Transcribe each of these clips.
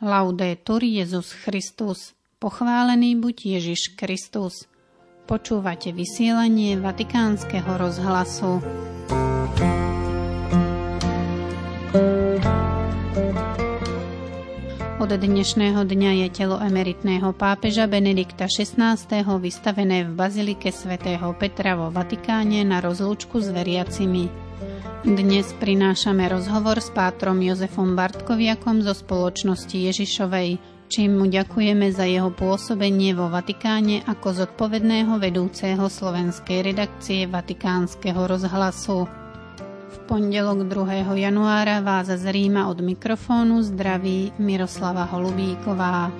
Laudetur Jezus Christus. Pochválený buď Ježiš Kristus. Počúvate vysielanie Vatikánskeho rozhlasu. Od dnešného dňa je telo emeritného pápeža Benedikta XVI. vystavené v Bazilike svätého Petra vo Vatikáne na rozlúčku s veriacimi. Dnes prinášame rozhovor s pátrom Jozefom Bartkoviakom zo spoločnosti Ježišovej, čím mu ďakujeme za jeho pôsobenie vo Vatikáne ako zodpovedného vedúceho slovenskej redakcie Vatikánskeho rozhlasu. V pondelok 2. januára vás z Ríma od mikrofónu zdraví Miroslava Holubíková.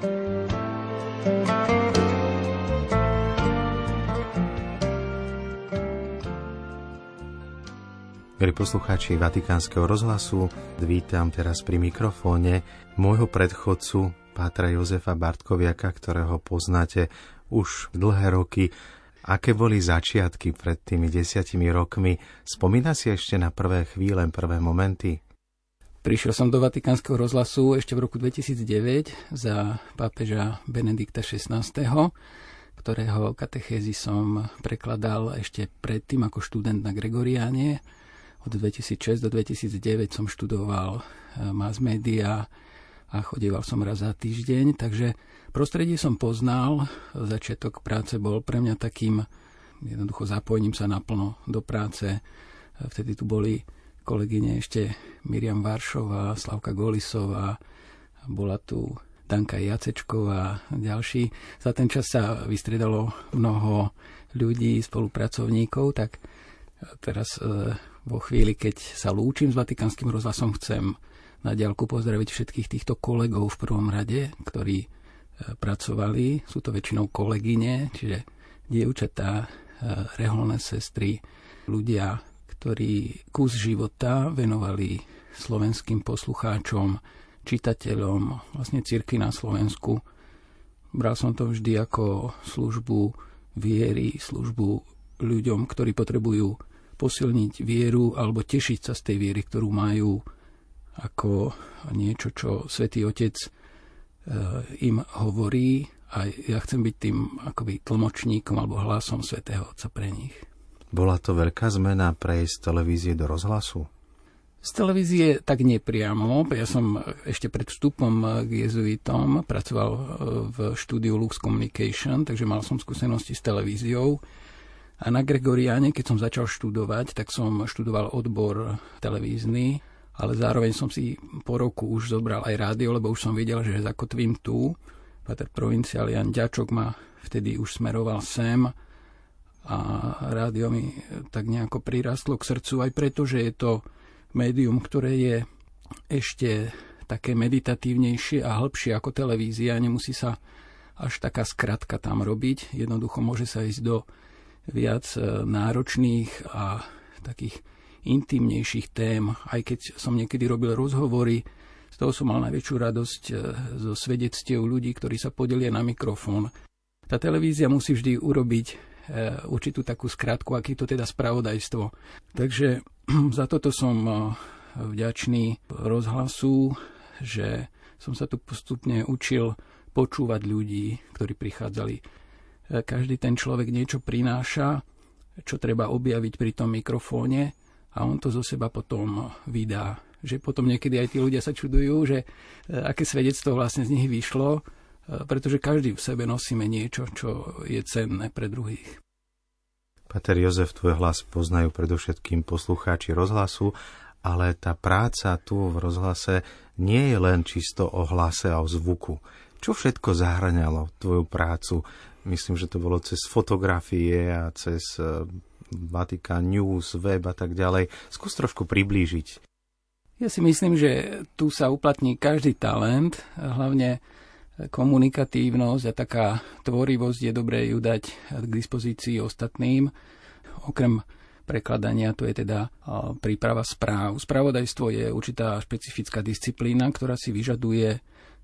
Milí poslucháči Vatikánskeho rozhlasu, vítam teraz pri mikrofóne môjho predchodcu, pátra Jozefa Bartkoviaka, ktorého poznáte už dlhé roky. Aké boli začiatky pred tými desiatimi rokmi? Spomína si ešte na prvé chvíle, prvé momenty? Prišiel som do Vatikánskeho rozhlasu ešte v roku 2009 za pápeža Benedikta XVI, ktorého katechézy som prekladal ešte predtým ako študent na Gregoriáne. Od 2006 do 2009 som študoval eh, mass media, a chodieval som raz za týždeň, takže prostredie som poznal, začiatok práce bol pre mňa takým jednoducho zapojením sa naplno do práce. Vtedy tu boli kolegyne ešte Miriam Varšová, Slavka Golisová, bola tu Danka Jacečková a ďalší. Za ten čas sa vystriedalo mnoho ľudí, spolupracovníkov, tak teraz e, vo chvíli, keď sa lúčim s Vatikánskym rozhlasom, chcem na diálku pozdraviť všetkých týchto kolegov v prvom rade, ktorí e, pracovali. Sú to väčšinou kolegyne, čiže dievčatá, e, reholné sestry, ľudia, ktorí kus života venovali slovenským poslucháčom, čitateľom, vlastne cirky na Slovensku. Bral som to vždy ako službu viery, službu ľuďom, ktorí potrebujú posilniť vieru alebo tešiť sa z tej viery, ktorú majú ako niečo, čo Svetý Otec e, im hovorí a ja chcem byť tým akoby tlmočníkom alebo hlasom Svetého Otca pre nich. Bola to veľká zmena prejsť z televízie do rozhlasu? Z televízie tak nepriamo. Ja som ešte pred vstupom k jezuitom pracoval e, v štúdiu Lux Communication, takže mal som skúsenosti s televíziou. A na Gregoriáne, keď som začal študovať, tak som študoval odbor televízny ale zároveň som si po roku už zobral aj rádio, lebo už som videl, že zakotvím tu. Pater provinciál Jan Ďačok ma vtedy už smeroval sem a rádio mi tak nejako prirastlo k srdcu, aj preto, že je to médium, ktoré je ešte také meditatívnejšie a hĺbšie ako televízia. Nemusí sa až taká skratka tam robiť. Jednoducho môže sa ísť do viac e, náročných a takých intimnejších tém, aj keď som niekedy robil rozhovory, z toho som mal najväčšiu radosť e, zo svedectiev ľudí, ktorí sa podelia na mikrofón. Tá televízia musí vždy urobiť e, určitú takú skratku, aký to teda spravodajstvo. Takže za toto som vďačný rozhlasu, že som sa tu postupne učil počúvať ľudí, ktorí prichádzali. Každý ten človek niečo prináša, čo treba objaviť pri tom mikrofóne a on to zo seba potom vydá. Že potom niekedy aj tí ľudia sa čudujú, že e, aké svedectvo vlastne z nich vyšlo, e, pretože každý v sebe nosíme niečo, čo je cenné pre druhých. Pater Jozef, tvoj hlas poznajú predovšetkým poslucháči rozhlasu, ale tá práca tu v rozhlase nie je len čisto o hlase a o zvuku. Čo všetko zahraňalo tvoju prácu? Myslím, že to bolo cez fotografie a cez e, Vatikán News, web a tak ďalej. Skús trošku priblížiť. Ja si myslím, že tu sa uplatní každý talent, hlavne komunikatívnosť a taká tvorivosť je dobré ju dať k dispozícii ostatným. Okrem prekladania to je teda príprava správ. Spravodajstvo je určitá špecifická disciplína, ktorá si vyžaduje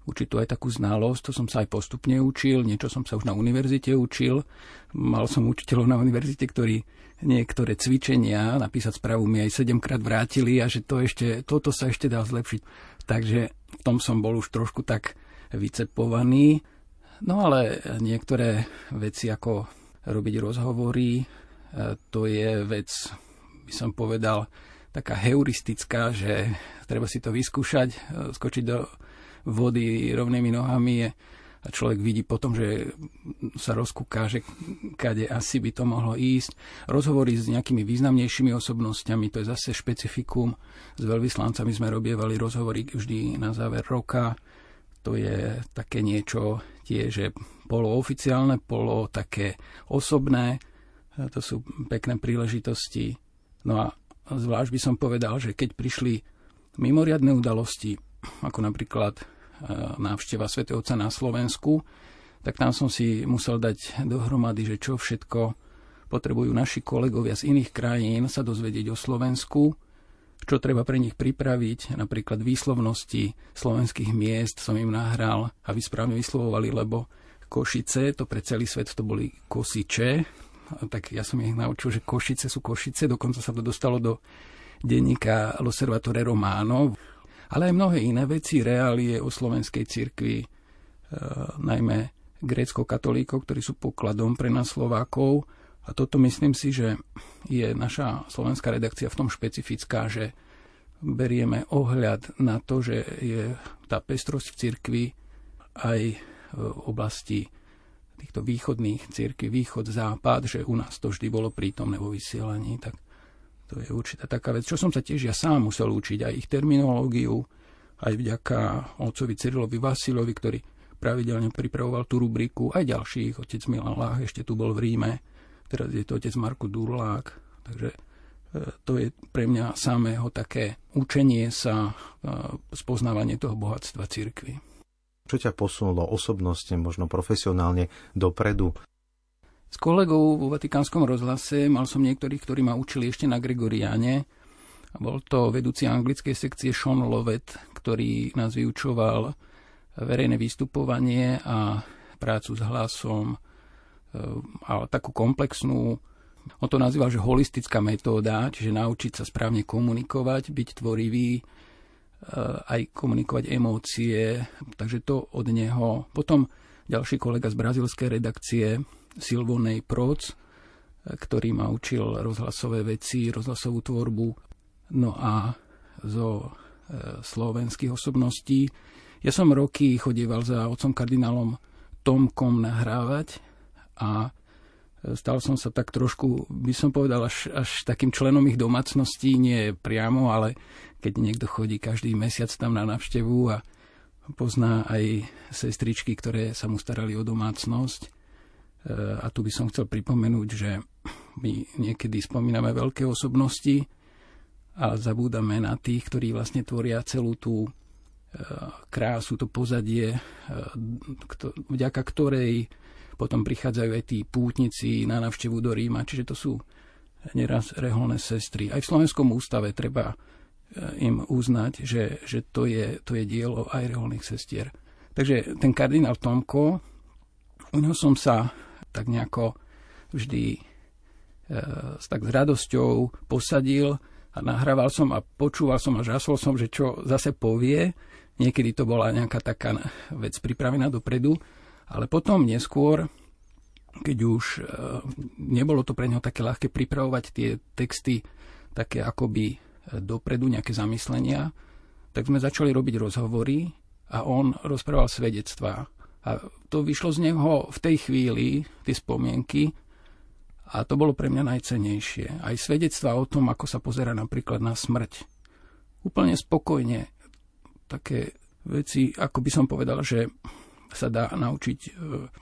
určitú aj takú znalosť, to som sa aj postupne učil, niečo som sa už na univerzite učil. Mal som učiteľov na univerzite, ktorí niektoré cvičenia, napísať správu mi aj 7 krát vrátili a že to ešte, toto sa ešte dá zlepšiť. Takže v tom som bol už trošku tak vycepovaný. No ale niektoré veci ako robiť rozhovory, e, to je vec, by som povedal, taká heuristická, že treba si to vyskúšať, e, skočiť do vody rovnými nohami a človek vidí potom, že sa rozkúka, že kade asi by to mohlo ísť. Rozhovory s nejakými významnejšími osobnosťami, to je zase špecifikum. S veľvyslancami sme robievali rozhovory vždy na záver roka. To je také niečo tie, že polooficiálne, polo také osobné. To sú pekné príležitosti. No a zvlášť by som povedal, že keď prišli mimoriadne udalosti, ako napríklad návšteva svätého Otca na Slovensku, tak tam som si musel dať dohromady, že čo všetko potrebujú naši kolegovia z iných krajín sa dozvedieť o Slovensku, čo treba pre nich pripraviť, napríklad výslovnosti slovenských miest som im nahral, aby správne vyslovovali, lebo Košice, to pre celý svet to boli Kosiče, tak ja som ich naučil, že Košice sú Košice, dokonca sa to dostalo do denníka L'Osservatore Romano, ale aj mnohé iné veci, reálie o slovenskej cirkvi, e, najmä grécko-katolíkov, ktorí sú pokladom pre nás Slovákov. A toto myslím si, že je naša slovenská redakcia v tom špecifická, že berieme ohľad na to, že je tá pestrosť v cirkvi aj v oblasti týchto východných cirkví, východ, západ, že u nás to vždy bolo prítomné vo vysielaní, tak to je určitá taká vec, čo som sa tiež ja sám musel učiť, aj ich terminológiu, aj vďaka otcovi Cyrilovi Vasilovi, ktorý pravidelne pripravoval tú rubriku, aj ďalších, otec Milan Lách ešte tu bol v Ríme, teraz je to otec Marko Durlák, takže e, to je pre mňa samého také učenie sa, e, spoznávanie toho bohatstva cirkvy. Čo ťa posunulo osobnostne, možno profesionálne dopredu? S kolegou vo Vatikánskom rozhlase mal som niektorých, ktorí ma učili ešte na Gregoriáne. Bol to vedúci anglickej sekcie Sean Lovett, ktorý nás vyučoval verejné vystupovanie a prácu s hlasom a takú komplexnú, on to nazýval, že holistická metóda, čiže naučiť sa správne komunikovať, byť tvorivý, aj komunikovať emócie, takže to od neho. Potom ďalší kolega z brazilskej redakcie, Silvonej Proc, ktorý ma učil rozhlasové veci, rozhlasovú tvorbu. No a zo e, slovenských osobností. Ja som roky chodieval za otcom kardinálom Tomkom nahrávať a stal som sa tak trošku, by som povedal, až, až takým členom ich domácností, nie priamo, ale keď niekto chodí každý mesiac tam na návštevu a pozná aj sestričky, ktoré sa mu starali o domácnosť, a tu by som chcel pripomenúť, že my niekedy spomíname veľké osobnosti a zabúdame na tých, ktorí vlastne tvoria celú tú eh, krásu, to pozadie, eh, vďaka ktorej potom prichádzajú aj tí pútnici na navštevu do Ríma. Čiže to sú neraz reholné sestry. Aj v Slovenskom ústave treba im uznať, že, že to, je, to je dielo aj reholných sestier. Takže ten kardinál Tomko, u neho som sa tak nejako vždy e, tak s radosťou posadil a nahrával som a počúval som a žasol som, že čo zase povie. Niekedy to bola nejaká taká vec pripravená dopredu, ale potom neskôr, keď už e, nebolo to pre neho také ľahké pripravovať tie texty také akoby e, dopredu, nejaké zamyslenia, tak sme začali robiť rozhovory a on rozprával svedectvá a to vyšlo z neho v tej chvíli, tie spomienky, a to bolo pre mňa najcenejšie. Aj svedectva o tom, ako sa pozera napríklad na smrť. Úplne spokojne. Také veci, ako by som povedal, že sa dá naučiť e,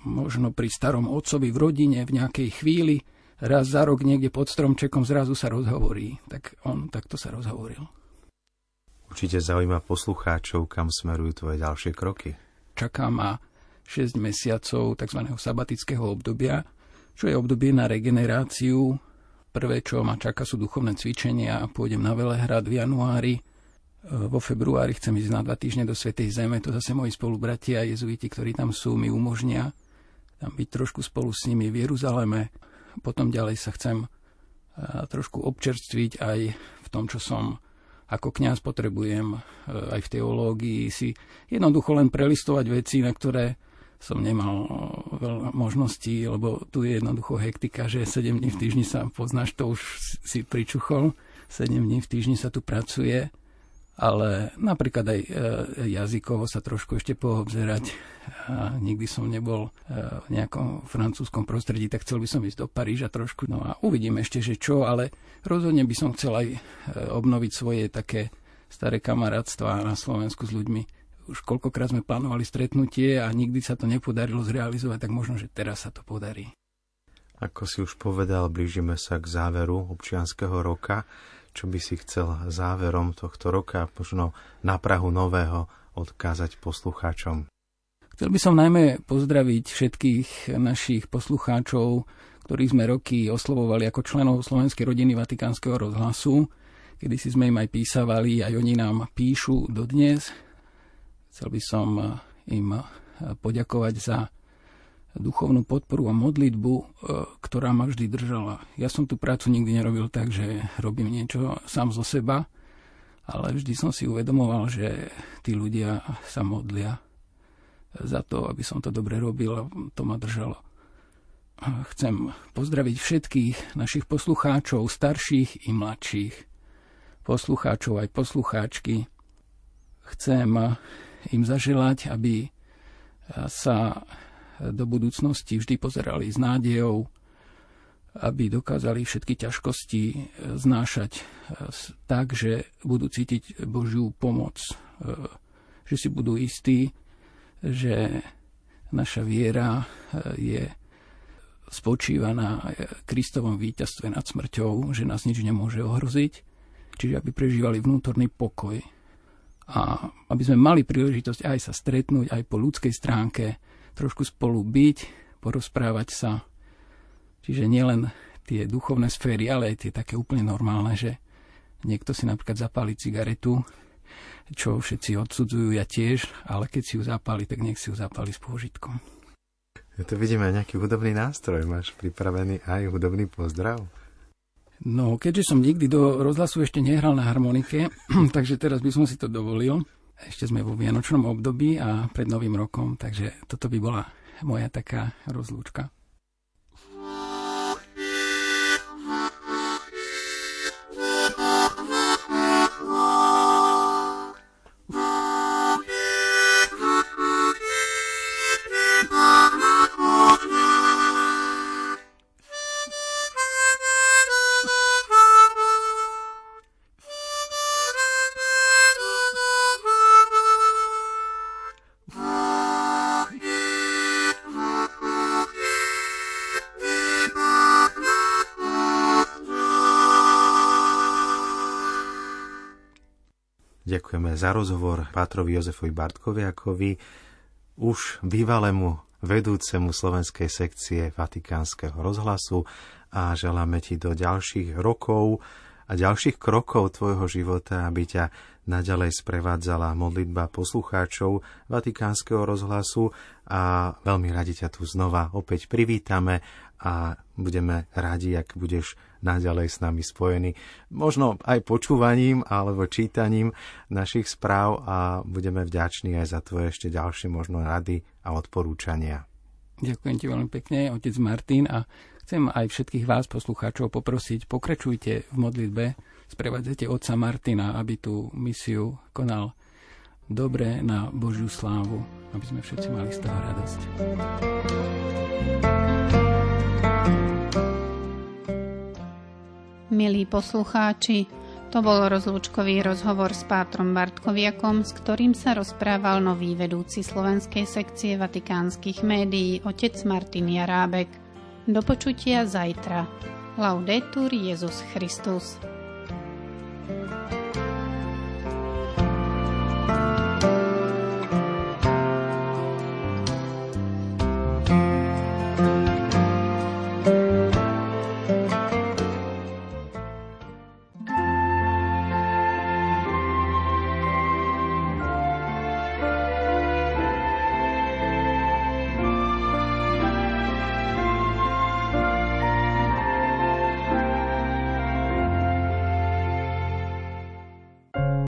možno pri starom otcovi v rodine v nejakej chvíli, raz za rok niekde pod stromčekom zrazu sa rozhovorí. Tak on takto sa rozhovoril. Určite zaujíma poslucháčov, kam smerujú tvoje ďalšie kroky. Čaká ma 6 mesiacov tzv. sabatického obdobia, čo je obdobie na regeneráciu. Prvé, čo ma čaká, sú duchovné cvičenia. Pôjdem na Velehrad v januári. Vo februári chcem ísť na dva týždne do Svetej Zeme. To zase moji spolubratia, jezuiti, ktorí tam sú, mi umožnia tam byť trošku spolu s nimi v Jeruzaleme. Potom ďalej sa chcem trošku občerstviť aj v tom, čo som ako kňaz potrebujem aj v teológii si jednoducho len prelistovať veci, na ktoré som nemal veľa možností, lebo tu je jednoducho hektika, že 7 dní v týždni sa poznáš, to už si pričuchol. 7 dní v týždni sa tu pracuje, ale napríklad aj e, jazykovo sa trošku ešte poobzerať. A nikdy som nebol e, v nejakom francúzskom prostredí, tak chcel by som ísť do Paríža trošku. No a uvidím ešte, že čo, ale rozhodne by som chcel aj obnoviť svoje také staré kamarátstva na Slovensku s ľuďmi, už koľkokrát sme plánovali stretnutie a nikdy sa to nepodarilo zrealizovať, tak možno, že teraz sa to podarí. Ako si už povedal, blížime sa k záveru občianského roka. Čo by si chcel záverom tohto roka, možno na Prahu nového, odkázať poslucháčom? Chcel by som najmä pozdraviť všetkých našich poslucháčov, ktorých sme roky oslovovali ako členov Slovenskej rodiny Vatikánskeho rozhlasu. Kedy si sme im aj písavali, aj oni nám píšu dodnes. Chcel by som eh, im eh, poďakovať za duchovnú podporu a modlitbu, eh, ktorá ma vždy držala. Ja som tú prácu nikdy nerobil tak, že robím niečo sám zo seba, ale vždy som si uvedomoval, že tí ľudia sa modlia za to, aby som to dobre robil a to ma držalo. Chcem pozdraviť všetkých našich poslucháčov, starších i mladších, poslucháčov aj poslucháčky. Chcem im zaželať, aby sa do budúcnosti vždy pozerali s nádejou, aby dokázali všetky ťažkosti znášať tak, že budú cítiť Božiu pomoc, že si budú istí, že naša viera je spočíva na Kristovom víťazstve nad smrťou, že nás nič nemôže ohroziť, čiže aby prežívali vnútorný pokoj, a aby sme mali príležitosť aj sa stretnúť, aj po ľudskej stránke, trošku spolu byť, porozprávať sa. Čiže nielen tie duchovné sféry, ale aj tie také úplne normálne, že niekto si napríklad zapáli cigaretu, čo všetci odsudzujú, ja tiež, ale keď si ju zapáli, tak nech si ju zapáli s pôžitkom. Ja tu vidíme nejaký hudobný nástroj. Máš pripravený aj hudobný pozdrav? No, keďže som nikdy do rozhlasu ešte nehral na harmonike, takže teraz by som si to dovolil. Ešte sme vo vianočnom období a pred novým rokom, takže toto by bola moja taká rozlúčka. Ďakujeme za rozhovor Pátrovi Jozefovi Bartkoviakovi, už bývalému vedúcemu slovenskej sekcie Vatikánskeho rozhlasu a želáme ti do ďalších rokov a ďalších krokov tvojho života, aby ťa naďalej sprevádzala modlitba poslucháčov Vatikánskeho rozhlasu a veľmi radi ťa tu znova opäť privítame a budeme radi, ak budeš naďalej s nami spojený. Možno aj počúvaním alebo čítaním našich správ a budeme vďační aj za tvoje ešte ďalšie možno rady a odporúčania. Ďakujem ti veľmi pekne, otec Martin, a chcem aj všetkých vás, poslucháčov, poprosiť, pokračujte v modlitbe, sprevádzajte otca Martina, aby tú misiu konal dobre na Božiu slávu, aby sme všetci mali z toho radosť. Milí poslucháči, to bol rozlúčkový rozhovor s Pátrom Bartkoviakom, s ktorým sa rozprával nový vedúci slovenskej sekcie vatikánskych médií, otec Martin Jarábek. Do počutia zajtra. Laudetur Jezus Christus.